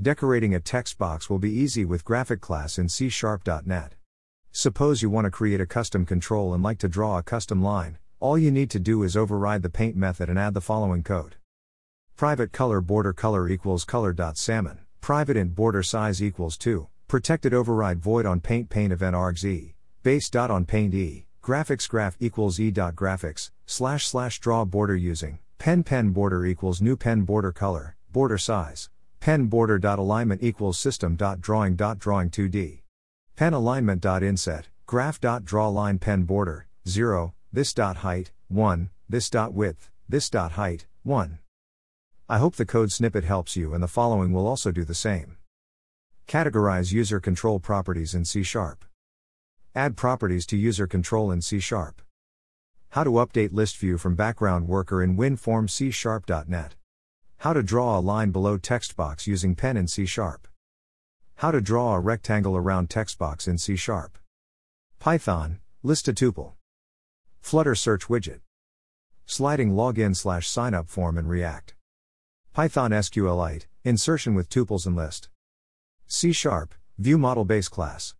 Decorating a text box will be easy with graphic class in C Sharp.net. Suppose you want to create a custom control and like to draw a custom line, all you need to do is override the paint method and add the following code. Private color border color equals color.salmon, private int border size equals 2, protected override void on paint paint event args e, base dot on paint e, graphics graph equals e dot graphics, slash slash draw border using, pen pen border equals new pen border color, border size, pen border dot alignment equals system dot drawing dot drawing 2D. Pen alignment dot inset, graph dot draw line pen border, 0, this dot height, 1, this dot width, this dot height, 1. I hope the code snippet helps you and the following will also do the same. Categorize user control properties in C Sharp. Add properties to user control in C Sharp. How to update list view from background worker in WinForm C Sharp.net. How to draw a line below text box using pen in C Sharp. How to draw a rectangle around text box in C Sharp. Python, list a tuple. Flutter search widget. Sliding login slash signup form in React. Python SQLite, insertion with tuples and list. C Sharp, view model base class.